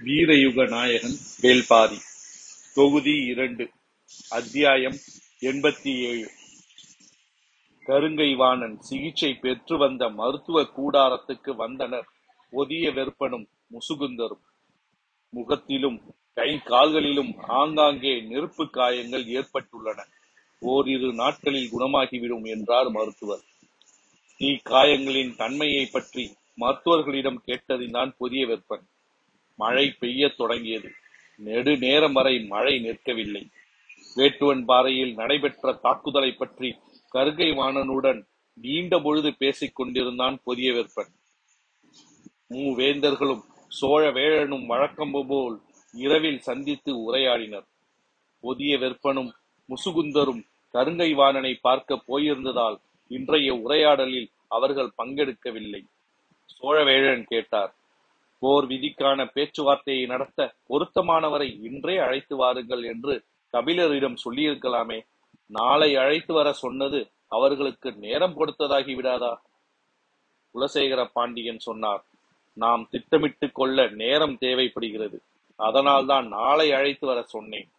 வீரயுக நாயகன் வேல்பாரி தொகுதி இரண்டு அத்தியாயம் எண்பத்தி ஏழு கருங்கை வாணன் சிகிச்சை பெற்று வந்த மருத்துவ கூடாரத்துக்கு வந்தனர் ஒதிய வெற்பனும் முசுகுந்தரும். முகத்திலும் கை கால்களிலும் ஆங்காங்கே நெருப்பு காயங்கள் ஏற்பட்டுள்ளன. ஓரிரு நாட்களில் குணமாகிவிடும் என்றார் மருத்துவர். இக்காயங்களின் காயங்களின் தன்மையை பற்றி மருத்துவர்களிடம் கேட்டறிந்தான் புதிய வெப்பன் மழை பெய்யத் தொடங்கியது. நெடு நேரம் வரை மழை நிற்கவில்லை. வேட்டுவன் பாறையில் நடைபெற்ற தாக்குதலை பற்றி கருகை வாணனுடன் நீண்ட பொழுது பேசிக் கொண்டிருந்தான் புதிய வெப்பன் மூவேந்தர்களும் சோழ வேழனும் வழக்கம் போல் இரவில் சந்தித்து உரையாடினர். புதிய வெப்பனும் முசுகுந்தரும் கருங்கை வாணனை பார்க்க போயிருந்ததால் இன்றைய உரையாடலில் அவர்கள் பங்கெடுக்கவில்லை. சோழவேழன் கேட்டார் போர் விதிக்கான பேச்சுவார்த்தையை நடத்த பொருத்தமானவரை இன்றே அழைத்து வாருங்கள் என்று கபிலரிடம் சொல்லியிருக்கலாமே. நாளை அழைத்து வர சொன்னது அவர்களுக்கு நேரம் கொடுத்ததாகி விடாதா? குலசேகர பாண்டியன் சொன்னார் நாம் திட்டமிட்டுக் கொள்ள நேரம் தேவைப்படுகிறது. அதனால்தான் நாளை அழைத்து வர சொன்னேன்.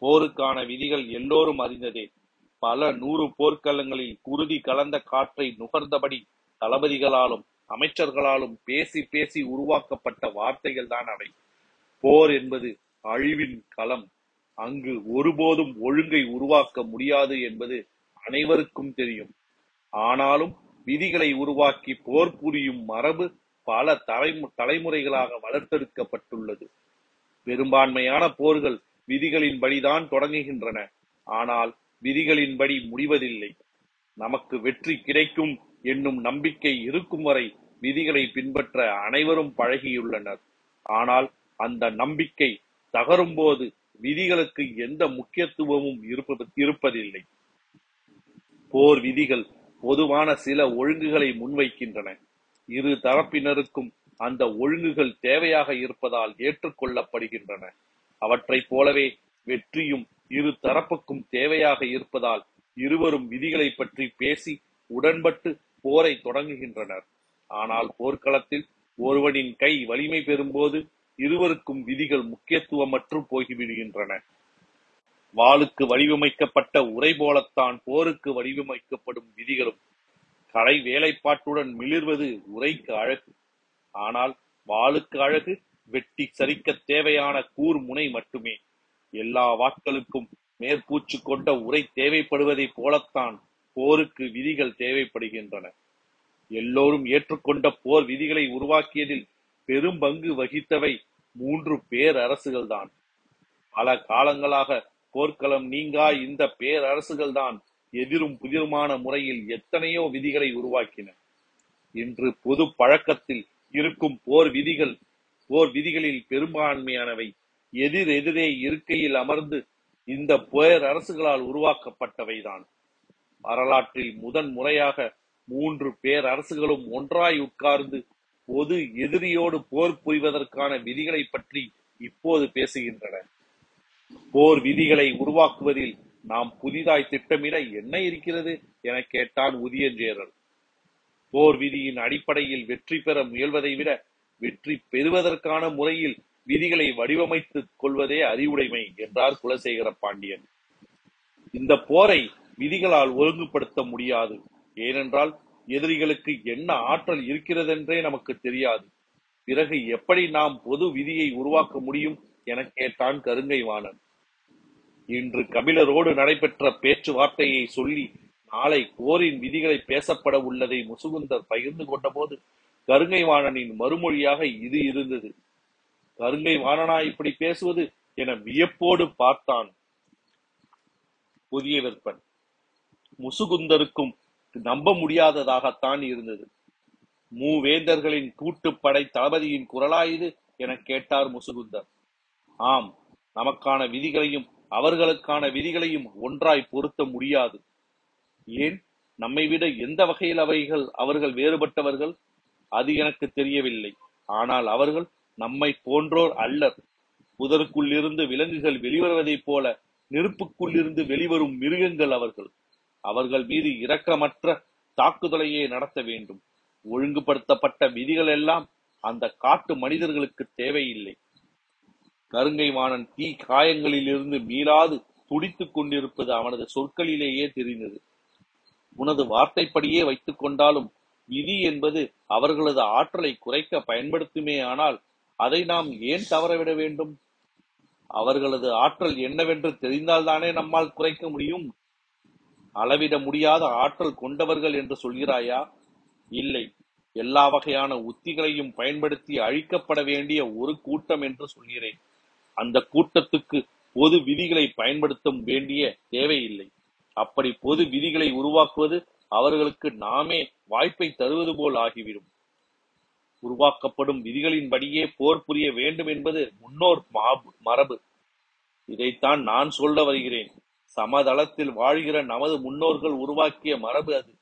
போருக்கான விதிகள் எல்லோரும் அறிந்ததே. பல நூறு போர்க்களங்களில் குருதி கலந்த காற்றை நுகர்ந்தபடி தளபதிகளாலும் அமைச்சர்களாலும் பேசி பேசி உருவாக்கப்பட்ட வார்த்தைகள் தான் அவை. போர் என்பது அழிவின் களம். அங்கு ஒருபோதும் ஒழுங்கை உருவாக்க முடியாது என்பது அனைவருக்கும் தெரியும். ஆனாலும் விதிகளை உருவாக்கி போர் புரியும் மரபு பல தலைமு தலைமுறைகளாக வளர்த்தெடுக்கப்பட்டுள்ளது. பெரும்பான்மையான போர்கள் விதிகளின்படிதான் தொடங்குகின்றன. ஆனால் விதிகளின்படி முடிவதில்லை. நமக்கு வெற்றி கிடைக்கும் என்னும் நம்பிக்கை இருக்கும் வரை விதிகளை பின்பற்ற அனைவரும் பழகியுள்ளனர். ஆனால் அந்த நம்பிக்கை தகரும்போது விதிகளுக்கு எந்த முக்கியத்துவமும் இருப்பது இருப்பதில்லை. போர் விதிகள் பொதுவான சில ஒழுங்குகளை முன்வைக்கின்றன. இரு தரப்பினருக்கும் அந்த ஒழுங்குகள் தேவையாக இருப்பதால் ஏற்றுக்கொள்ளப்படுகின்றன. அவற்றைப் போலவே வெற்றியும் இரு தரப்புக்கும் தேவையாக இருப்பதால் இருவரும் விதிகளை பற்றி பேசி உடன்பட்டு போரை தொடங்குகின்றனர். ஆனால் போர்க்களத்தில் ஒருவனின் கை வலிமை பெறும்போது இருவருக்கும் விதிகள் முக்கியத்துவமற்று போய்விடுகின்றன. வாளுக்கு வடிவமைக்கப்பட்ட உரை போலத்தான் போருக்கு வடிவமைக்கப்படும் விதிகளும் கலை வேலைப்பாட்டுடன் மிளிர்வது உரைக்கு அழகு. ஆனால் வாளுக்கு அழகு வெட்டி சரிக்க தேவையான கூர் முனை மட்டுமே. எல்லா வாட்களுக்கும் மேற்பூச்சு கொண்ட உரை தேவைப்படுவதை போலத்தான் போருக்கு விதிகள் தேவைப்படுகின்றன. எல்லோரும் ஏற்றுக்கொண்ட போர் விதிகளை உருவாக்கியதில் பெரும் பங்கு வகித்தவை மூன்று பேரரசுகள்தான். பல காலங்களாக போர்க்களம் நீங்கா இந்த பேரரசுகள்தான் எதிரும் புதிருமான முறையில் எத்தனையோ விதிகளை உருவாக்கின. இன்று பொது பழக்கத்தில் இருக்கும் போர் விதிகள் போர் விதிகளில் பெரும்பான்மையானவை. எதிர் எதிரே இருக்கையில் அமர்ந்து இந்த பேரரசுகளால் உருவாக்கப்பட்டவைதான். வரலாற்றில் முதன் முறையாக மூன்று பேரரசுகளும் ஒன்றாய் உட்கார்ந்து பொது எதிரியோடு போர் புரிவதற்கான விதிகளை பற்றி இப்போது பேசுகின்றன. போர் விதிகளை உருவாக்குவதில் நாம் புதிதாய் திட்டமிட என்ன இருக்கிறது என கேட்டான் உதியஞ்சேரல் போர் விதியின் அடிப்படையில் வெற்றி பெற முயல்வதை விட வெற்றி பெறுவதற்கான முறையில் விதிகளை வடிவமைத்துக் கொள்வதே அறிவுடைமை என்றார் குலசேகர பாண்டியன். இந்த போரை விதிகளால் ஒழுங்குபடுத்த முடியாது. ஏனென்றால் எதிரிகளுக்கு என்ன ஆற்றல் இருக்கிறதென்றே நமக்கு தெரியாது. பிறகு எப்படி நாம் பொது விதியை உருவாக்க முடியும் என கேட்டான் கருங்கை வாணன் இன்று கபிலரோடு நடைபெற்ற பேச்சுவார்த்தையை சொல்லி நாளை போரின் விதிகளை பேசப்பட உள்ளதை முசுகுந்தர் பகிர்ந்து கொண்டபோது கருங்கை வாணனின் மறுமொழியாக இது இருந்தது. கருங்கை வாணனா இப்படி பேசுவது? என வியப்போடு பார்த்தான். புதிய விற்பன். முசுகுந்தருக்கும் நம்ப முடியாததாகத்தான் இருந்தது. மூவேந்தர்களின் கூட்டுப்படை தளபதியின் குரலாயுது என கேட்டார் முசுகுந்தர். ஆம் நமக்கான விதிகளையும் அவர்களுக்கான விதிகளையும் ஒன்றாய் பொருத்த முடியாது. ஏன்? நம்மை விட எந்த வகையில் அவைகள் அவர்கள் வேறுபட்டவர்கள்? அது எனக்கு தெரியவில்லை. ஆனால் அவர்கள் நம்மை போன்றோர் அல்லர். புதருக்குள்ளிருந்து விலங்குகள் வெளிவருவதைப் போல நெருப்புக்குள்ளிருந்து வெளிவரும் மிருகங்கள் அவர்கள். அவர்கள் மீது இரக்கமற்ற தாக்குதலையே நடத்த வேண்டும். ஒழுங்குபடுத்தப்பட்ட விதிகள் எல்லாம் அந்த காட்டு மனிதர்களுக்கு தேவையில்லை. கருங்கை வாணன் தீ காயங்களில் இருந்து மீளாது துடித்துக் கொண்டிருப்பது அவனது சொற்களிலேயே தெரிந்தது. உனது வார்த்தைப்படியே வைத்துக் கொண்டாலும் விதி என்பது அவர்களது ஆற்றலை குறைக்க பயன்படுத்துமே ஆனால் அதை நாம் ஏன் தவறவிட வேண்டும்? அவர்களது ஆற்றல் என்னவென்று தெரிந்தால்தானே நம்மால் குறைக்க முடியும்? அளவிட முடியாத ஆற்றல் கொண்டவர்கள் என்று சொல்கிறாயா? இல்லை. எல்லா வகையான உத்திகளையும் பயன்படுத்தி அழிக்கப்பட வேண்டிய ஒரு கூட்டம் என்று சொல்கிறேன். அந்த கூட்டத்துக்கு பொது விதிகளை பயன்படுத்த வேண்டிய தேவையில்லை. அப்படி பொது விதிகளை உருவாக்குவது அவர்களுக்கு நாமே வாய்ப்பை தருவது போல் ஆகிவிடும். உருவாக்கப்படும் விதிகளின்படியே போர் புரிய வேண்டும் என்பது முன்னோர் மாபு- மரபு. இதைத்தான் நான் சொல்ல வருகிறேன். சமதளத்தில் வாழ்கிற நமது முன்னோர்கள் உருவாக்கிய மரபு அது.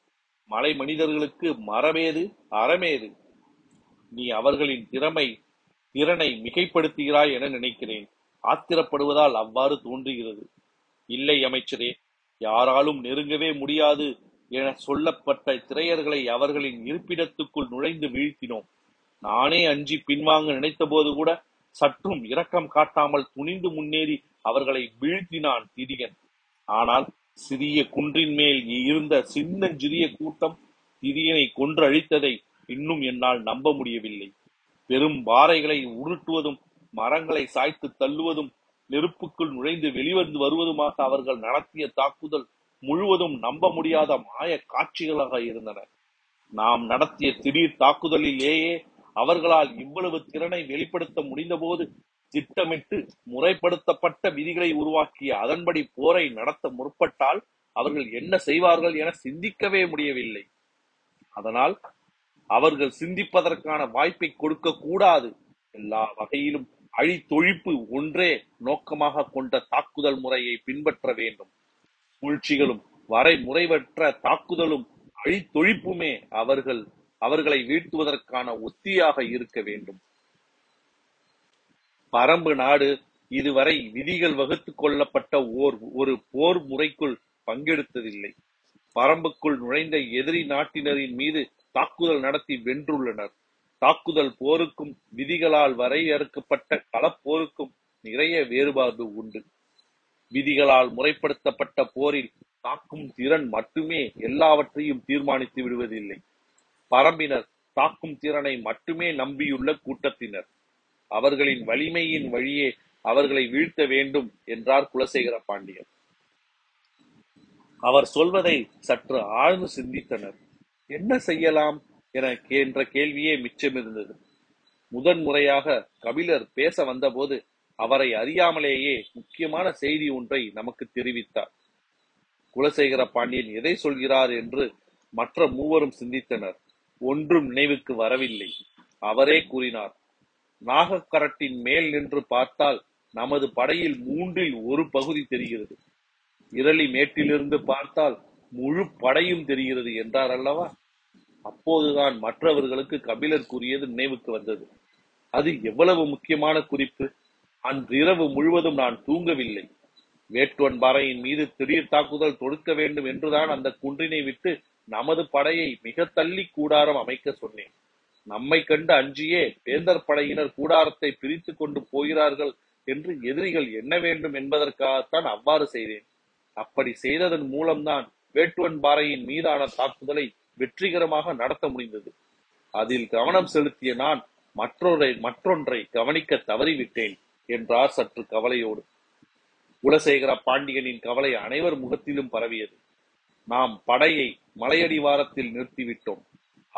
மலை மனிதர்களுக்கு மரமேது அறமேது? நீ அவர்களின் திறமை திறனை மிகைப்படுத்துகிறாய் என நினைக்கிறேன். ஆத்திரப்படுவதால் அவ்வாறு தோன்றுகிறது. இல்லை அமைச்சரே யாராலும் நெருங்கவே முடியாது என சொல்லப்பட்ட திரையர்களை அவர்களின் இருப்பிடத்துக்குள் நுழைந்து வீழ்த்தினோம். நானே அஞ்சி பின்வாங்க நினைத்தபோது கூட சற்றும் இரக்கம் காட்டாமல் துணிந்து முன்னேறி அவர்களை வீழ்த்தினான் திதியன் ஆனால் சிறிய குன்றின் மேல் இருந்த சின்னஞ்சிறிய கூட்டம் திரியனை கொன்று அழித்ததை இன்னும் என்னால் நம்ப முடியவில்லை. பெரும் பாறைகளை உருட்டுவதும் மரங்களை சாய்த்து தள்ளுவதும் நெருப்புக்குள் நுழைந்து வெளிவந்து வருவதுமாக அவர்கள் நடத்திய தாக்குதல் முழுவதும் நம்ப முடியாத மாய காட்சிகளாக இருந்தன. நாம் நடத்திய திடீர் தாக்குதலிலேயே அவர்களால் இவ்வளவு திறனை வெளிப்படுத்த முடிந்தபோது திட்டமிட்டு முறைப்படுத்தப்பட்ட விதிகளை உருவாக்கிய அதன்படி போரை நடத்த முற்பட்டால் அவர்கள் என்ன செய்வார்கள் என சிந்திக்கவே முடியவில்லை. அதனால் அவர்கள் சிந்திப்பதற்கான வாய்ப்பை கொடுக்க கூடாது. எல்லா வகையிலும் அழித்தொழிப்பு ஒன்றே நோக்கமாக கொண்ட தாக்குதல் முறையை பின்பற்ற வேண்டும். சூழ்ச்சிகளும் வரை முறைவற்ற தாக்குதலும் அழித்தொழிப்புமே அவர்கள் அவர்களை வீழ்த்துவதற்கான உத்தியாக இருக்க வேண்டும். பரம்பு நாடு இதுவரை விதிகள் வகுத்து கொள்ளப்பட்ட ஓர் ஒரு போர் முறைக்குள் பங்கெடுத்ததில்லை. பரம்புக்குள் நுழைந்த எதிரி நாட்டினரின் மீது தாக்குதல் நடத்தி வென்றுள்ளனர். தாக்குதல் போருக்கும் விதிகளால் வரையறுக்கப்பட்ட களப்போருக்கும் நிறைய வேறுபாடு உண்டு. விதிகளால் முறைப்படுத்தப்பட்ட போரில் தாக்கும் திறன் மட்டுமே எல்லாவற்றையும் தீர்மானித்து விடுவதில்லை. பரம்பினர் தாக்கும் திறனை மட்டுமே நம்பியுள்ள கூட்டத்தினர். அவர்களின் வலிமையின் வழியே அவர்களை வீழ்த்த வேண்டும் என்றார் குலசேகர பாண்டியன். அவர் சொல்வதை சற்று ஆழ்ந்து சிந்தித்தனர். என்ன செய்யலாம் என என்ற கேள்வியே மிச்சமிருந்தது. முதன் முறையாக கபிலர் பேச வந்தபோது அவரை அறியாமலேயே முக்கியமான செய்தி ஒன்றை நமக்கு தெரிவித்தார். குலசேகர பாண்டியன் எதை சொல்கிறார் என்று மற்ற மூவரும் சிந்தித்தனர். ஒன்றும் நினைவுக்கு வரவில்லை. அவரே கூறினார் நாகக்கரட்டின் மேல் நின்று பார்த்தால் நமது படையில் மூன்றில் ஒரு பகுதி தெரிகிறது. இரளி மேட்டிலிருந்து பார்த்தால் முழு படையும் தெரிகிறது என்றார் அல்லவா? அப்போதுதான் மற்றவர்களுக்கு கபிலர் கூறியது நினைவுக்கு வந்தது. அது எவ்வளவு முக்கியமான குறிப்பு? அன்றிரவு முழுவதும் நான் தூங்கவில்லை. வேட்டுவன் பாறையின் மீது திடீர் தாக்குதல் தொடுக்க வேண்டும் என்றுதான் அந்த குன்றினை விட்டு நமது படையை மிக தள்ளி கூடாரம் அமைக்க சொன்னேன். நம்மை கண்டு அஞ்சியே வேந்தர் படையினர் கூடாரத்தை பிரித்து கொண்டு போகிறார்கள் என்று எதிரிகள் எண்ண வேண்டும் என்பதற்காகத்தான் அவ்வாறு செய்தேன். அப்படி செய்ததன் மூலம்தான் வேட்டுவன் பாறையின் மீதான தாக்குதலை வெற்றிகரமாக நடத்த முடிந்தது. அதில் கவனம் செலுத்திய நான் மற்றொன்றை மற்றொன்றை கவனிக்க தவறிவிட்டேன் என்றார் சற்று கவலையோடு. குலசேகர பாண்டியனின் கவலை அனைவர் முகத்திலும் பரவியது. நாம் படையை மலையடிவாரத்தில் நிறுத்திவிட்டோம்.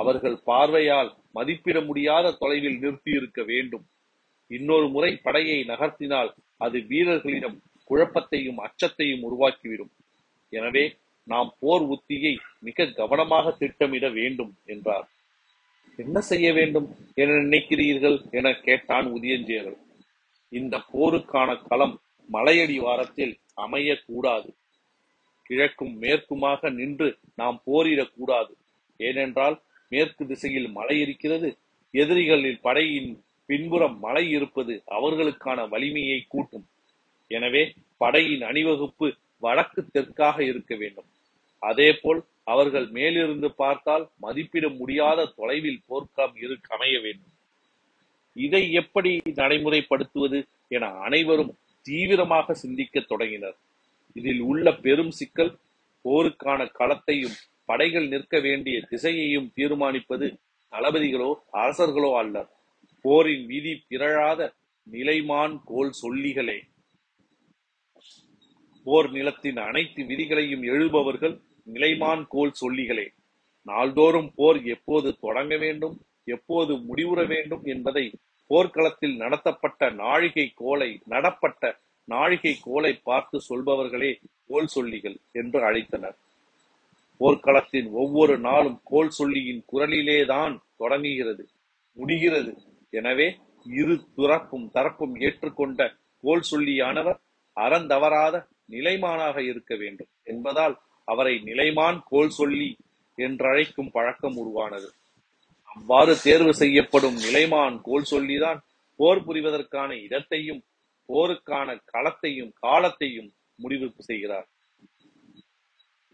அவர்கள் பார்வையால் மதிப்பிட முடியாத தொலைவில் நிறுத்தியிருக்க வேண்டும். இன்னொரு முறை படையை நகர்த்தினால் அது வீரர்களிடம் குழப்பத்தையும் அச்சத்தையும் உருவாக்கிவிடும். எனவே நாம் போர் உத்தியை மிக கவனமாக திட்டமிட வேண்டும் என்றார். என்ன செய்ய வேண்டும் என நினைக்கிறீர்கள்? என கேட்டான் உதயஞ்சேரல் இந்த போருக்கான களம் மலையடி வாரத்தில் அமையக்கூடாது. கிழக்கும் மேற்குமாக நின்று நாம் போரிடக்கூடாது. ஏனென்றால் மேற்கு திசையில் மலை இருக்கிறது. எதிரிகளின் படையின் பின்புறம் மலை இருப்பது அவர்களுக்கான வலிமையை கூட்டும். எனவே படையின் அணிவகுப்பு வடக்கு தெற்காக இருக்க வேண்டும். அதேபோல் அவர்கள் மேலிருந்து பார்த்தால் மதிப்பிட முடியாத தொலைவில் போர்க்களம் இரு அமைய வேண்டும். இதை எப்படி நடைமுறைப்படுத்துவது என அனைவரும் தீவிரமாக சிந்திக்க தொடங்கினர். இதில் உள்ள பெரும் சிக்கல் போருக்கான களத்தையும் படைகள் நிற்க வேண்டிய திசையையும் தீர்மானிப்பது தளபதிகளோ அரசர்களோ அல்ல. போரின் விதி பிறழாத நிலைமான் கோல் சொல்லிகளே. போர் நிலத்தின் அனைத்து விதிகளையும் எழுபவர்கள் நிலைமான் கோல் சொல்லிகளே. நாள்தோறும் போர் எப்போது தொடங்க வேண்டும் எப்போது முடிவுற வேண்டும் என்பதை போர்க்களத்தில் நடத்தப்பட்ட நாழிகை கோலை நடப்பட்ட நாழிகை கோலை பார்த்து சொல்பவர்களே கோல் சொல்லிகள் என்று அழைத்தனர். போர்க்களத்தின் ஒவ்வொரு நாளும் கோல் சொல்லியின் குரலிலேதான் தொடங்குகிறது முடிகிறது. எனவே இரு துறப்பும் தரப்பும் ஏற்றுக்கொண்ட கோல் சொல்லியானவர் அறந்தவராத நிலைமானாக இருக்க வேண்டும் என்பதால் அவரை நிலைமான் கோல் சொல்லி என்றழைக்கும் பழக்கம் உருவானது. அவ்வாறு தேர்வு செய்யப்படும் நிலைமான் கோல் சொல்லிதான் போர் புரிவதற்கான இடத்தையும் போருக்கான களத்தையும் காலத்தையும் முடிவு செய்கிறார்.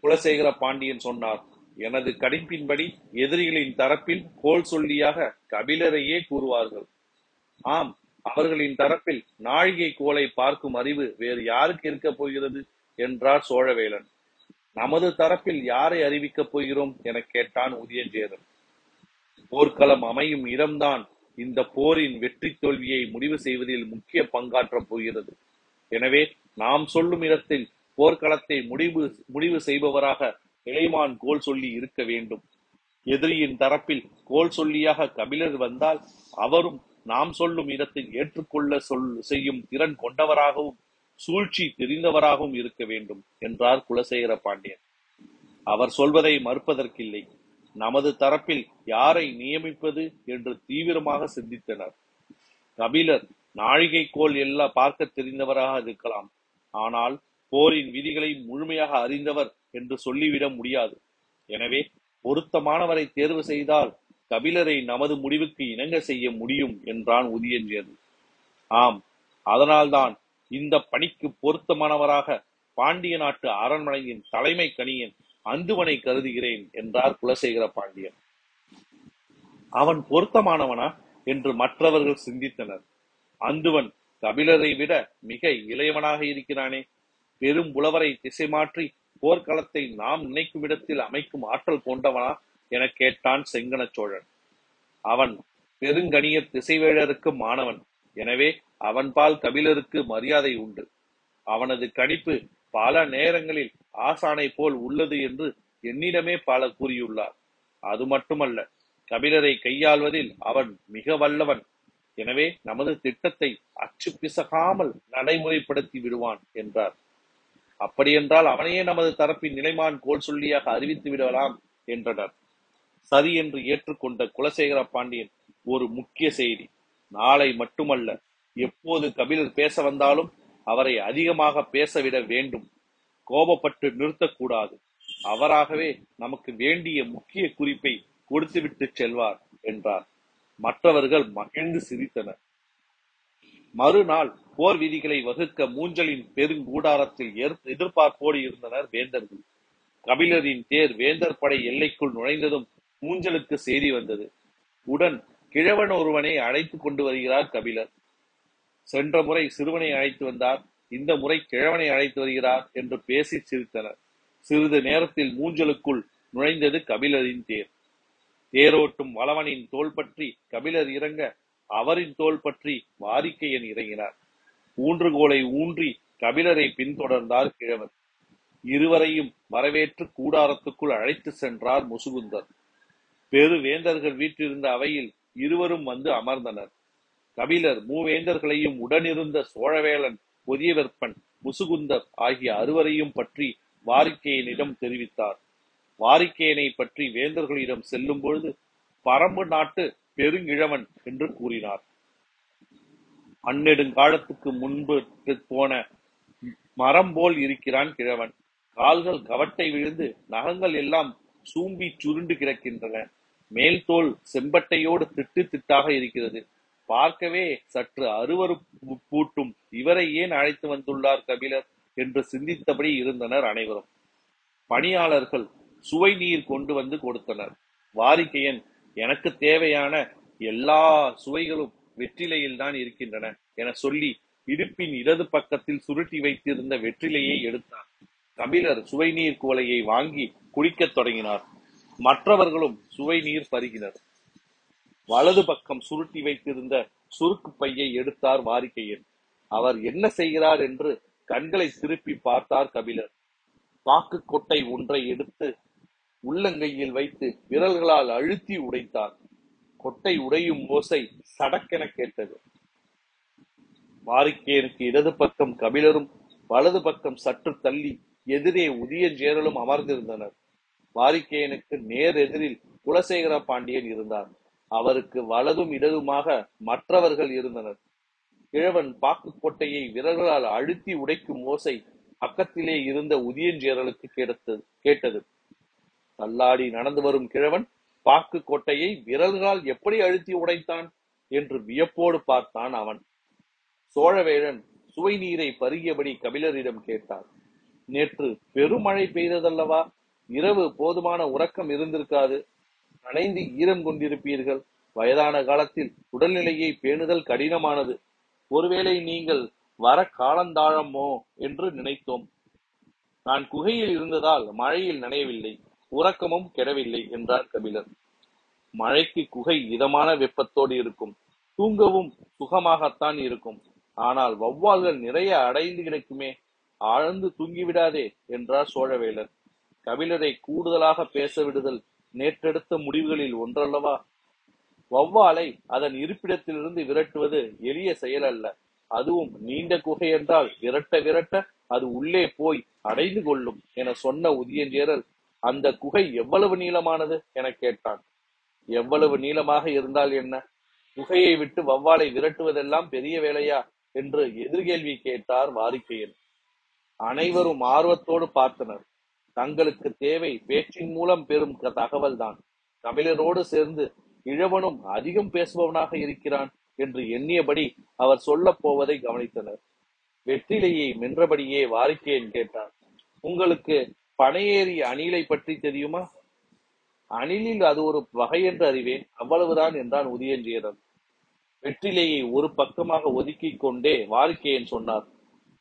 குலசேகர பாண்டியன் சொன்னார் எனது கணிப்பின்படி எதிரிகளின் தரப்பில் கோல் சொல்லியாக கபிலரையே கூறுவார்கள். ஆம் அவர்களின் தரப்பில் நாழிகை கோலை பார்க்கும் அறிவு வேறு யாருக்கு இருக்கப் போகிறது? என்றார் சோழவேலன். நமது தரப்பில் யாரை அறிவிக்கப் போகிறோம்? என கேட்டான் உதயஞ்சேரன். போர்க்களம் அமையும் இடம்தான் இந்த போரின் வெற்றி தோல்வியை முடிவு செய்வதில் முக்கிய பங்காற்றப் போகிறது. எனவே நாம் சொல்லும் இடத்தில் போர்க்களத்தை முடிவு முடிவு செய்பவராக இளைமான் கோல் சொல்லி இருக்க வேண்டும். எதிரியின் தரப்பில் கோல் சொல்லியாக கபிலர் வந்தால் அவரும் நாம் சொல்லும் இடத்தில் ஏற்றுக்கொள்ள சொல் செய்யும் திறன் கொண்டவராகவும் சூழ்ச்சி தெரிந்தவராகவும் இருக்க வேண்டும் என்றார் குலசேகர பாண்டியன். அவர் சொல்வதை மறுப்பதற்கில்லை. நமது தரப்பில் யாரை நியமிப்பது என்று தீவிரமாக சிந்தித்தனர். கபிலர் நாழிகை கோல் எல்லாம் பார்க்க தெரிந்தவராக இருக்கலாம். ஆனால் போரின் விதிகளை முழுமையாக அறிந்தவர் என்று சொல்லிவிட முடியாது. எனவே பொருத்தமானவரை தேர்வு செய்தால் கபிலரை நமது முடிவுக்கு இணங்க செய்ய முடியும் என்றான் உதியஞ்சியது ஆம் அதனால்தான் இந்த பணிக்கு பொருத்தமானவராக பாண்டிய நாட்டு அரண்மனையின் தலைமை கணியன் அந்துவனை கருதுகிறேன் என்றார் குலசேகர பாண்டியன். அவன் பொருத்தமானவனா என்று மற்றவர்கள் சிந்தித்தனர். அந்துவன் கபிலரை விட மிக இளையவனாக இருக்கிறானே. பெரும் புலவரை திசை மாற்றி போர்க்களத்தை நாம் நினைக்கும் இடத்தில் அமைக்கும் ஆற்றல் கொண்டவனா என கேட்டான் செங்கன சோழன். அவன் பெருங்கணியர் திசைவேழருக்கு மாணவன். எனவே அவன்பால் கபிலருக்கு மரியாதை உண்டு. அவனது கணிப்பு பல நேரங்களில் ஆசானை போல் உள்ளது என்று என்னிடமே பல கூறியுள்ளார். அது மட்டுமல்ல கபிலரை கையாள்வதில் அவன் மிக வல்லவன். எனவே நமது திட்டத்தை அச்சு பிசகாமல் நடைமுறைப்படுத்தி விடுவான் என்றார். அப்படியென்றால் அவனையே நமது தரப்பின் நிலைமான் கோல் சொல்லியாக அறிவித்து விடலாம் என்றனர். சரி என்று ஏற்றுக்கொண்ட குலசேகர பாண்டியன் ஒரு முக்கிய செய்தி. நாளை மட்டுமல்ல எப்போது கபிலர் பேச வந்தாலும் அவரை அதிகமாக பேசவிட வேண்டும். கோபப்பட்டு நிறுத்தக்கூடாது. அவராகவே நமக்கு வேண்டிய முக்கிய குறிப்பை கொடுத்துவிட்டு செல்வார் என்றார். மற்றவர்கள் மகிழ்ந்து சிரித்தனர். மறுநாள் போர் விதிகளை வகுக்க மூஞ்சலின் பெருங்கூடாரத்தில் எதிர்பார்ப்போடு இருந்தனர் வேந்தர்கள். கபிலரின் தேர் வேந்தர் படை எல்லைக்குள் நுழைந்ததும் மூஞ்சலுக்கு செய்தி வந்தது. உடன் கிழவன் ஒருவனை அழைத்து கொண்டு வருகிறார் கபிலர். சென்ற முறை சிறுவனை அழைத்து வந்தார். இந்த முறை கிழவனை அழைத்து வருகிறார் என்று பேசி சிரித்தனர். சிறிது நேரத்தில் மூஞ்சலுக்குள் நுழைந்தது கபிலரின் தேர். தேரோட்டும் வளவனின் தோல் பற்றி கபிலர் இறங்க அவரின் தோல் பற்றி வாரிக்கையன் இறங்கினார். ஊன்றுகோலை ஊன்றி கபிலரை பின்தொடர்ந்தார் கிழவர் இருவரையும் வரவேற்று கூடாரத்துக்குள் அழைத்து சென்றார் முசுகுந்தர். பெரு வேந்தர்கள் வீற்றிருந்த அவையில் இருவரும் வந்து அமர்ந்தனர். கபிலர் மூவேந்தர்களையும் உடனிருந்த சோழவேளன் பொதியவெற்பன் முசுகுந்தர் ஆகிய அறுவரையும் பற்றி வாரிக்கையனிடம் தெரிவித்தார். வாரிக்கையனை பற்றி வேந்தர்களிடம் செல்லும் பொழுது பரம்பு நாட்டு பெருங்கிழவன் என்று கூறினார். அந்நெடுங்காலத்துக்கு முன்பு போன மரம் போல் இருக்கிறான் கிழவன். கால்கள் கவட்டை விழுந்து நகங்கள் எல்லாம் சூம்பி சுருண்டு கிடக்கின்றன. மேல் தோல் செம்பட்டையோடு திட்டு திட்டாக இருக்கிறது. பார்க்கவே சற்று அருவருப்பூட்டும் இவரை ஏன் அழைத்து வந்துள்ளார் கபிலர் என்று சிந்தித்தபடி இருந்தனர் அனைவரும். பணியாளர்கள் சுவை நீர் கொண்டு வந்து கொடுத்தனர். வாரிக்கையன் எனக்கு தேவையான எல்லா சுவைகளும் வெற்றிலையில் தான் இருக்கின்றன என சொல்லி இடுப்பின் இடது பக்கத்தில் சுருட்டி வைத்திருந்த வெற்றிலையை எடுத்தார் கபிலர் சுவைநீர் குவலையை வாங்கி குடிக்கத் தொடங்கினார். மற்றவர்களும் சுவை நீர் பருகினர். வலது பக்கம் சுருட்டி வைத்திருந்த சுருக்கு பையை எடுத்தார் வாரிக்கையன். அவர் என்ன செய்கிறார் என்று கண்களை திருப்பி பார்த்தார் கபிலர். பாக்கு கொட்டை ஒன்றை எடுத்து உள்ளங்கையில் வைத்து விரல்களால் அழுத்தி உடைத்தார் கொட்டை உடையும் ஓசை சடக்கென கேட்டது. வாரிக்கையனுக்கு இடது பக்கம் கபிலரும் வலது பக்கம் சற்று தள்ளி எதிரே உதியஞ்சேரலும் அமர்ந்திருந்தனர். வாரிக்கேயனுக்கு நேர் எதிரில் குலசேகர பாண்டியன் இருந்தார் அவருக்கு வலதும் இடதுமாக மற்றவர்கள் இருந்தனர். கிழவன் பாக்கு கொட்டையை விரல்களால் அழுத்தி உடைக்கும் ஓசை பக்கத்திலே இருந்த உதியஞ்சேரலுக்கு கேட்டது கேட்டது. தள்ளாடி நடந்து வரும் கிழவன் பாக்கு கொட்டையை விரல்களால் எப்படி அழுத்தி உடைத்தான் என்று வியப்போடு பார்த்தான் அவன். சோழவேழன் சுவை நீரை பருகியபடி கபிலரிடம் கேட்டார் நேற்று பெருமழை பெய்ததல்லவா? இரவு போதுமான உறக்கம் இருந்திருக்காது. நனைந்து ஈரம் கொண்டிருப்பீர்கள். வயதான காலத்தில் உடல்நிலையை பேணுதல் கடினமானது. ஒருவேளை நீங்கள் வர காலந்தாழமோ? என்று நினைத்தோம். நான் குகையில் இருந்ததால் மழையில் நனையவில்லை. உறக்கமும் கெடவில்லை என்றார் கபிலர். மழைக்கு குகை இதமான வெப்பத்தோடு இருக்கும். தூங்கவும் சுகமாகத்தான் இருக்கும். ஆனால் வௌவால்கள் நிறைய அடைந்து கிடக்குமே ஆழ்ந்து தூங்கிவிடாதே என்றார் சோழவேலர். கபிலரை கூடுதலாக பேச விடுதல் நேற்றெடுத்த முடிவுகளில் ஒன்றல்லவா? வௌவாலை அதன் இருப்பிடத்திலிருந்து விரட்டுவது எளிய செயல் அல்ல அதுவும் நீண்ட குகை என்றால் விரட்ட விரட்ட அது உள்ளே போய் அடைந்து கொள்ளும் என சொன்ன உதயஞ்சேரல் அந்த குகை எவ்வளவு நீளமானது என கேட்டான். எவ்வளவு நீளமாக இருந்தால் என்ன? குகையை விட்டு வௌவாலை விரட்டுவதெல்லாம் பெரிய வேலையா? என்று எதிர்கேள்வி கேட்டார் வாரிக்கையன். அனைவரும் ஆர்வத்தோடு பார்த்தனர். தங்களுக்கு தேவை பேச்சின் மூலம் பெறும் தகவல் தான் தமிழரோடு சேர்ந்து இழவனும் அதிகம் பேசுபவனாக இருக்கிறான் என்று எண்ணியபடி அவர் சொல்லப் போவதை கவனித்தனர். வெற்றிலையை மென்றபடியே வாரிக்கையன் கேட்டான். உங்களுக்கு பனையேறி அணிலை பற்றி தெரியுமா? அணிலில் அது ஒரு வகை என்று அறிவேன். அவ்வளவுதான் என்றான் உதயஞ்சீரன் வெற்றிலையை ஒரு பக்கமாக ஒதுக்கிக் கொண்டே வாரிக்கையன் சொன்னார்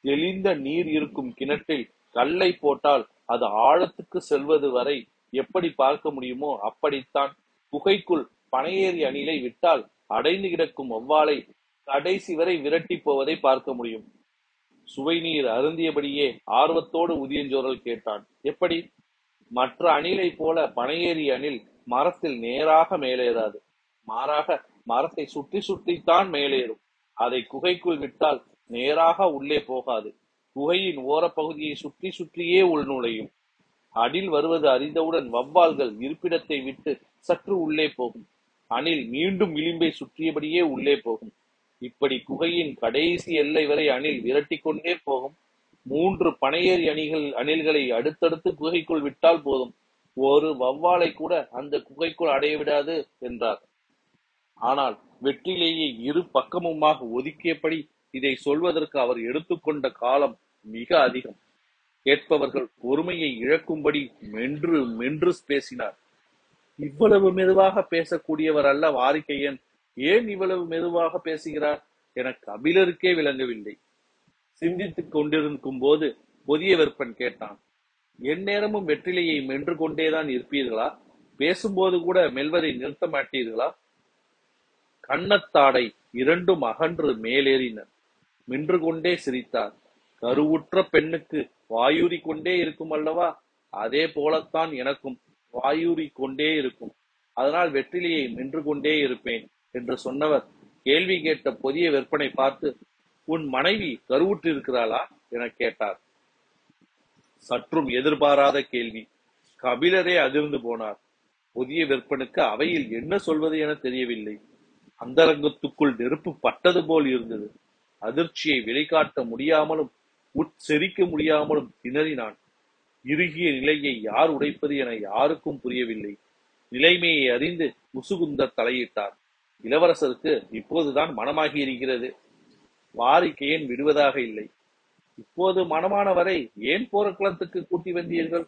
தெளிந்த நீர் இருக்கும் கிணற்றில் கல்லை போட்டால் அது ஆழத்துக்கு செல்வது வரை எப்படி பார்க்க முடியுமோ அப்படித்தான். குகைக்குள் பனையேறி அணிலை விட்டால் அடைந்து கிடக்கும் ஒவ்வாளை கடைசி வரை விரட்டி போவதை பார்க்க முடியும். சுவைநீர் அருந்தியபடியே ஆர்வத்தோடு உதியஞ்சோரல் கேட்டான். எப்படி? மற்ற அணிலை போல பனையேறி அணில் மரத்தில் நேராக மேலேறாது. மாறாக மரத்தை சுற்றி சுற்றித்தான் மேலேறும். அதை குகைக்குள் விட்டால் நேராக உள்ளே போகாது. குகையின் ஓரப்பகுதியை சுற்றி சுற்றியே உள்நுழையும் அடில் வருவது அறிந்தவுடன் வவ்வால்கள் இருப்பிடத்தை விட்டு சற்று உள்ளே போகும். அணில் மீண்டும் விளிம்பை சுற்றியபடியே உள்ளே போகும். இப்படி குகையின் கடைசி எல்லை வரை அணில் விரட்டிக்கொண்டே போகும். மூன்று பனையேறி அணிகள் அணில்களை அடுத்தடுத்து குகைக்குள் விட்டால் போதும். ஒரு வவ்வாலை கூட அந்த குகைக்குள் அடைய விடாது என்றார். ஆனால் வெற்றிலேயே இரு பக்கமுமாக ஒதுக்கியபடி இதை சொல்வதற்கு அவர் எடுத்துக்கொண்ட காலம் மிக அதிகம். கேட்பவர்கள் பொறுமையை இழக்கும்படி மென்று மென்று பேசினார். இவ்வளவு மெதுவாக பேசக்கூடியவர் அல்ல வாரிக்கையன். ஏன் இவ்வளவு மெதுவாக பேசுகிறார்? என கபிலருக்கே விளங்கவில்லை. சிந்தித்துக் கொண்டிருக்கும் போது புதிய வெப்பன் கேட்டான் எந்நேரமும் வெற்றிலையை மென்று கொண்டேதான் இருப்பீர்களா? பேசும்போது கூட மெல்வதை நிறுத்த மாட்டீர்களா? கண்ணத்தாடை இரண்டும் அகன்று மேலேறின. மின்று கொண்டே சிரித்தார் கருவுற்ற பெண்ணுக்கு வாயூறி கொண்டே இருக்கும் அல்லவா? அதே போலத்தான் எனக்கும் வாயூறி கொண்டே இருக்கும். அதனால் வெற்றிலையை மென்று கொண்டே இருப்பேன். என்று சொன்னவர் கேள்வி கேட்ட புதிய விற்பனை பார்த்து உன் மனைவி கருவுற்றிருக்கிறாளா? என கேட்டார். சற்றும் எதிர்பாராத கேள்வி. கபிலரே அதிர்ந்து போனார். புதிய விற்பனுக்கு அவையில் என்ன சொல்வது என தெரியவில்லை. அந்தரங்கத்துக்குள் நெருப்பு பட்டது போல் இருந்தது. அதிர்ச்சியை வெளிக்காட்ட முடியாமலும் உட்செரிக்க முடியாமலும் திணறினான். இறுகிய நிலையை யார் உடைப்பது என யாருக்கும் புரியவில்லை. நிலைமையை அறிந்து முசுகுந்தர் தலையிட்டார். இளவரசருக்கு இப்போதுதான் மனமாகி இருக்கிறது. வாரிக்கையன் விடுவதாக இல்லை. இப்போது மனமான வரை ஏன் போர்க்களத்துக்கு கூட்டி வந்தீர்கள்?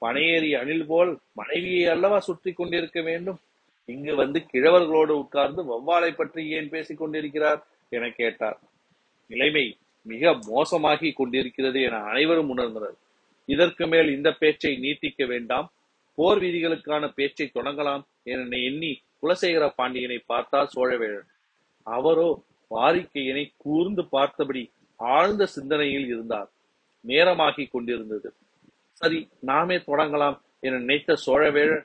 பனையேறி அணில் போல் மனைவியை அல்லவா சுற்றி கொண்டிருக்க வேண்டும்? இங்கு வந்து கிழவர்களோடு உட்கார்ந்து வௌவாலை பற்றி ஏன் பேசிக் கொண்டிருக்கிறார் என கேட்டார். நிலைமை மிக மோசமாகி கொண்டிருக்கிறது என அனைவரும் உணர்ந்தனர். இதற்கு மேல் இந்த பேச்சை நீட்டிக்க வேண்டாம். போர் விதிகளுக்கான பேச்சை தொடங்கலாம் என எண்ணி குலசேகர பாண்டியனை பார்த்தார் சோழவேழன் அவரோ வாரிக்கையனை கூர்ந்து பார்த்தபடி ஆழ்ந்த சிந்தனையில் இருந்தார். நேரமாகிக் கொண்டிருந்தது. சரி நாமே தொடங்கலாம் என நினைத்த சோழவேழன்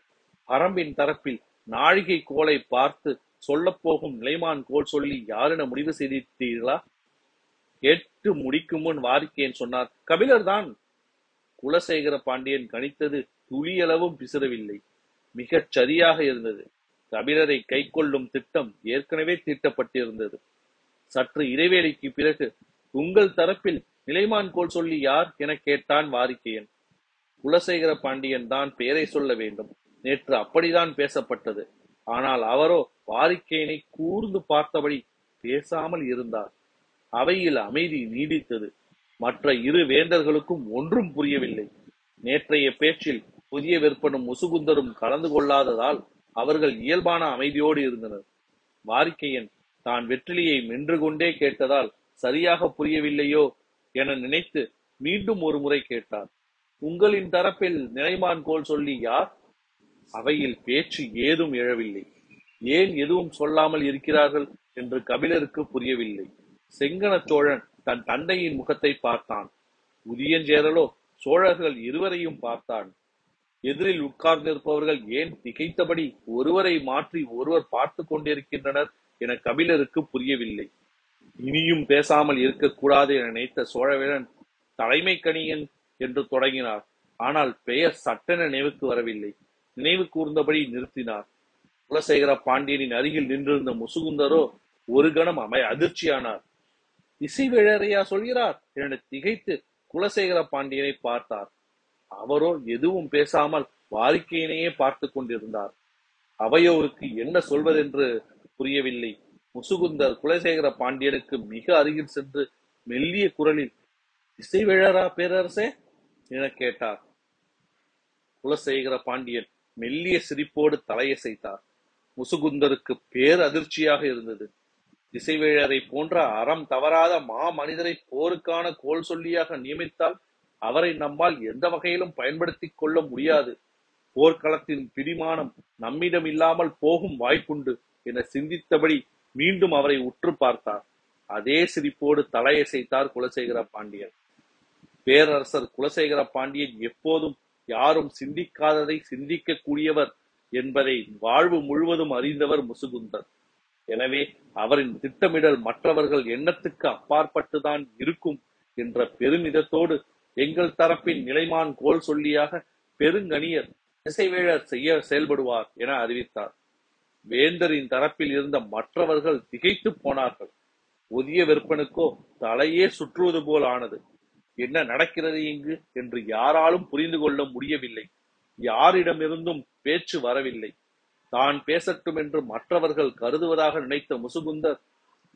பரம்பின் தரப்பில் நாழிகை கோலை பார்த்து சொல்லப்போகும் நிலைமான் கோல் சொல்லி யாரென முடிவு செய்தீர்களா? கேட்டு முடிக்கும் முன் வாரிக்கையன் சொன்னார் கபிலர் தான். குலசேகர பாண்டியன் கணித்தது துளியளவும் பிசிறவில்லை. மிகச் சரியாக இருந்தது. கபிலரை கைக்கொள்ளும் திட்டம் ஏற்கனவே தீட்டப்பட்டிருந்தது. சற்று இடைவேளைக்கு பிறகு உங்கள் தரப்பில் நிலைமான் கோல் சொல்லி யார் என கேட்டான் வாரிக்கையன். குலசேகர பாண்டியன் தான் பெயரை சொல்ல வேண்டும். நேற்று அப்படிதான் பேசப்பட்டது. ஆனால் அவரோ வாரிக்கையனை கூர்ந்து பார்த்தபடி பேசாமல் இருந்தார். அவையில் அமைதி நீடித்தது. மற்ற இரு வேந்தர்களுக்கும் ஒன்றும் புரியவில்லை. நேற்றைய பேச்சில் புதிய விற்பனும் முசுகுந்தரும் கலந்து கொள்ளாததால் அவர்கள் இயல்பான அமைதியோடு இருந்தனர். வாரிக்கையன் தான் வெற்றிலியை மென்று கொண்டே கேட்டதால் சரியாக புரியவில்லையோ? என நினைத்து மீண்டும் ஒரு முறை கேட்டார் உங்களின் தரப்பில் நிலைமான் கோல் சொல்லி யார்? அவையில் பேச்சு ஏதும் எழவில்லை. ஏன் எதுவும் சொல்லாமல் இருக்கிறார்கள்? என்று கபிலருக்கு புரியவில்லை. செங்கன சோழன் தன் தந்தையின் முகத்தை பார்த்தான். உதியஞ்சேரலோ சோழர்கள் இருவரையும் பார்த்தான். எதிரில் உட்கார்ந்திருப்பவர்கள் ஏன் திகைத்தபடி ஒருவரை மாற்றி ஒருவர் பார்த்து கொண்டிருக்கின்றனர் என கபிலருக்கு புரியவில்லை. இனியும் பேசாமல் இருக்கக்கூடாது என நினைத்த சோழவேழன் தலைமை கணியன் என்று தொடங்கினார். ஆனால் பெயர் சட்டென நினைவுக்கு வரவில்லை. நினைவு கூர்ந்தபடி நிறுத்தினார். குலசேகர பாண்டியனின் அருகில் நின்றிருந்த முசுகுந்தரோ ஒரு கணம் அமை அதிர்ச்சியானார். இசைவேழரையா சொல்கிறார்? என திகைத்து குலசேகர பாண்டியனை பார்த்தார். அவரோ எதுவும் பேசாமல் வாரிக்கையினையே பார்த்து கொண்டிருந்தார். அவையோருக்கு என்ன சொல்வதென்று புரியவில்லை. முசுகுந்தர் குலசேகர பாண்டியனுக்கு மிக அருகில் சென்று மெல்லிய குரலில் இசைவேழரா பேரரசே? என கேட்டார். குலசேகர பாண்டியன் மெல்லிய சிரிப்போடு தலையசைத்தார். முசுகுந்தருக்கு பேர் அதிர்ச்சியாக இருந்தது. திசைவேழரை போன்ற அறம் தவறாத மா மனிதரை போருக்கான கோல் சொல்லியாக நியமித்தால் அவரை நம்மால் எந்த வகையிலும் பயன்படுத்திக் கொள்ள முடியாது. போர்க்களத்தின் பிடிமானம் நம்மிடம் இல்லாமல் போகும் வாய்ப்புண்டு என சிந்தித்தபடி மீண்டும் அவரை உற்று பார்த்தார். அதே சிரிப்போடு தலையசைத்தார் குலசேகர பாண்டியன். பேரரசர் குலசேகர பாண்டியன் எப்போதும் யாரும் சிந்திக்காததை சிந்திக்க கூடியவர் என்பதை வாழ்வு முழுவதும் அறிந்தவர் முசுகுந்தர். எனவே அவரின் திட்டமிடல் மற்றவர்கள் எண்ணத்துக்கு அப்பாற்பட்டுதான் இருக்கும் என்ற பெருமிதத்தோடு எங்கள் தரப்பின் நிலைமான் கோல் சொல்லியாக பெருங்கணியர் திசைவேழர் செய்ய செயல்படுவார் என அறிவித்தார். வேந்தரின் தரப்பில் இருந்த மற்றவர்கள் திகைத்து போனார்கள். புதிய விற்பனுக்கோ தலையே சுற்றுவது போல் ஆனது. என்ன நடக்கிறது இங்கு என்று யாராலும் புரிந்து கொள்ள முடியவில்லை. யாரிடமிருந்தும் பேச்சு வரவில்லை. தான் பேசட்டும் என்று மற்றவர்கள் கருதுவதாக நினைத்த முசுகுந்தர்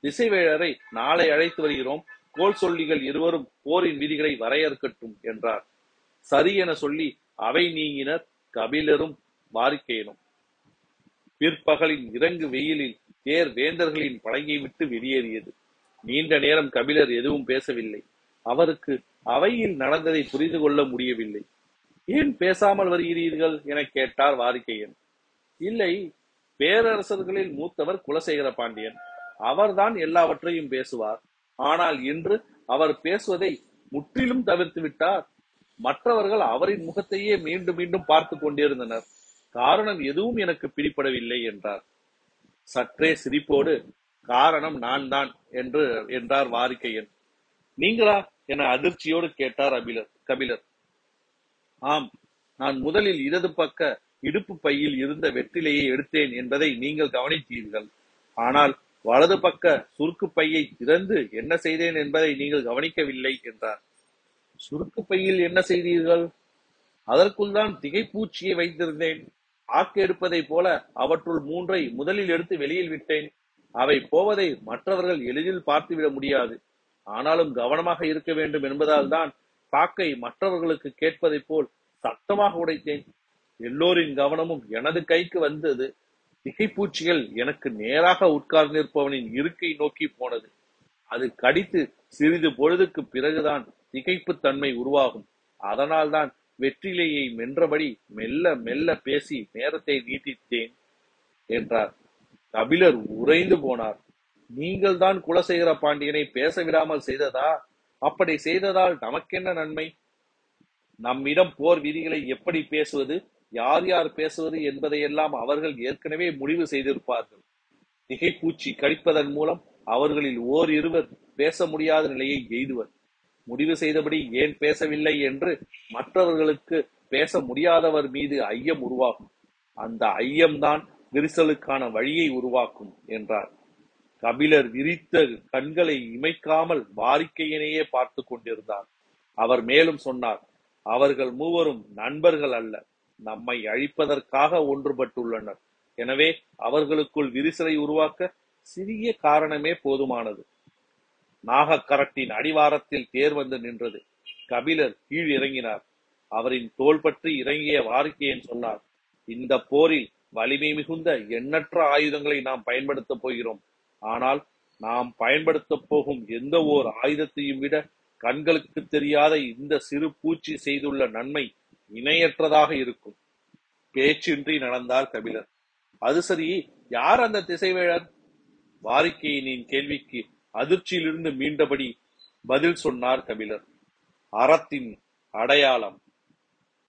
திசைவேழரை நாளை அழைத்து வருகிறோம். கோல் சொல்லிகள் இருவரும் போரின் விதிகளை வரையறுக்கட்டும் என்றார். சரி என சொல்லி அவை நீங்கினர் கபிலரும் வாரிக்கையனும் பிற்பகலின் இறங்கு வெயிலில் தேர் வேந்தர்களின் படங்கை விட்டு வெளியேறியது. நீண்ட நேரம் கபிலர் எதுவும் பேசவில்லை. அவருக்கு அவையில் நடந்ததை புரிந்து கொள்ள முடியவில்லை. ஏன் பேசாமல் வருகிறீர்கள்? என கேட்டார் வாரிக்கையன் இல்லை பேரரசர்களில் மூத்தவர் குலசேகர பாண்டியன். அவர்தான் எல்லாவற்றையும் பேசுவார். ஆனால் இன்று அவர் பேசுவதை முற்றிலும் தவிர்த்து விட்டார். மற்றவர்கள் அவரின் முகத்தையே மீண்டும் மீண்டும் பார்த்து கொண்டிருந்தனர். காரணம் எதுவும் எனக்கு பிடிபடவில்லை என்றார். சற்றே சிரிப்போடு காரணம் நான் தான் என்று என்றார் வாரிக்கையன். நீங்களா? என அதிர்ச்சியோடு கேட்டார் அபிலர் கபிலர். ஆம் நான் முதலில் இடது பக்க இடுப்பு பையில் இருந்த வெற்றிலையை எடுத்தேன் என்பதை நீங்கள் கவனித்தீர்கள். ஆனால் வலது பக்க சுருக்கு பையை திறந்து என்ன செய்தேன் என்பதை நீங்கள் கவனிக்கவில்லை என்றார். சுருக்கு பையில் என்ன செய்தீர்கள்? அதற்குள் தான் திகைப்பூச்சியை வைத்திருந்தேன். ஆக்கு எடுப்பதைப் போல அவற்றுள் மூன்றை முதலில் எடுத்து வெளியில் விட்டேன். அவை போவதை மற்றவர்கள் எளிதில் பார்த்துவிட முடியாது. ஆனாலும் கவனமாக இருக்க வேண்டும் என்பதால் தான் காக்கை மற்றவர்களுக்கு கேட்பதைப் போல் சத்தமாக உடைத்தேன். எல்லோரின் கவனமும் எனது கைக்கு வந்தது. திகைப்பூச்சிகள் எனக்கு நேராக உட்கார்ந்திருப்பவனின் இருக்கை நோக்கி போனது. அது கடித்து சிறிது பொழுதுக்கு பிறகுதான் திகைப்பு தன்மை உருவாகும். அதனால்தான் வெற்றிலையை மென்றபடி மெல்ல மெல்ல பேசி நேரத்தை நீட்டித்தேன் என்றார். கபிலர் உறைந்து போனார். நீங்கள் தான் குலசேகர பாண்டியனை பேச விடாமல் செய்ததா? அப்படி செய்ததால் நமக்கென்ன நன்மை? நம்மிடம் போர் விதிகளை எப்படி பேசுவது? யார் யார் பேசுவது என்பதையெல்லாம் அவர்கள் ஏற்கனவே முடிவு செய்திருப்பார்கள். திகைப்பூச்சி கடிப்பதன் மூலம் அவர்களில் ஓர் இருவர் பேச முடியாத நிலையை எய்துவர். முடிவு செய்தபடி ஏன் பேசவில்லை என்று மற்றவர்களுக்கு பேச முடியாதவர் மீது ஐயம் உருவாகும். அந்த ஐயம்தான் விரிசலுக்கான வழியை உருவாக்கும் என்றார். கபிலர் விரித்த கண்களை இமைக்காமல் வாரிக்கையினையே பார்த்து கொண்டிருந்தார். அவர் மேலும் சொன்னார் அவர்கள் மூவரும் நண்பர்கள் அல்ல. நம்மை அழிப்பதற்காக ஒன்றுபட்டுள்ளனர். எனவே அவர்களுக்குள் விரிசலை உருவாக்க சிறிய காரணமே போதுமானது. நாகக்கரட்டின் அடிவாரத்தில் தேர் வந்து நின்றது. கபிலர் கீழ் இறங்கினார். அவரின் தோள் பற்றி இறங்கிய வாரிக்கையன் சொன்னார் இந்த போரில் வலிமை மிகுந்த எண்ணற்ற ஆயுதங்களை நாம் பயன்படுத்தப் போகிறோம். ஆனால் நாம் பயன்படுத்தப் போகும் எந்த ஓர் ஆயுதத்தையும் விட கண்களுக்கு தெரியாத இந்த சிறு பூச்சி செய்துள்ள நன்மை இணையற்றதாக இருக்கும். பேச்சின்றி நடந்தார் கபிலர். அது சரி யார் அந்த திசைவேழர்? வாரிக்கையினின் கேள்விக்கு அதிர்ச்சியிலிருந்து மீண்டபடி பதில் சொன்னார் கபிலர். அறத்தின் அடையாளம்.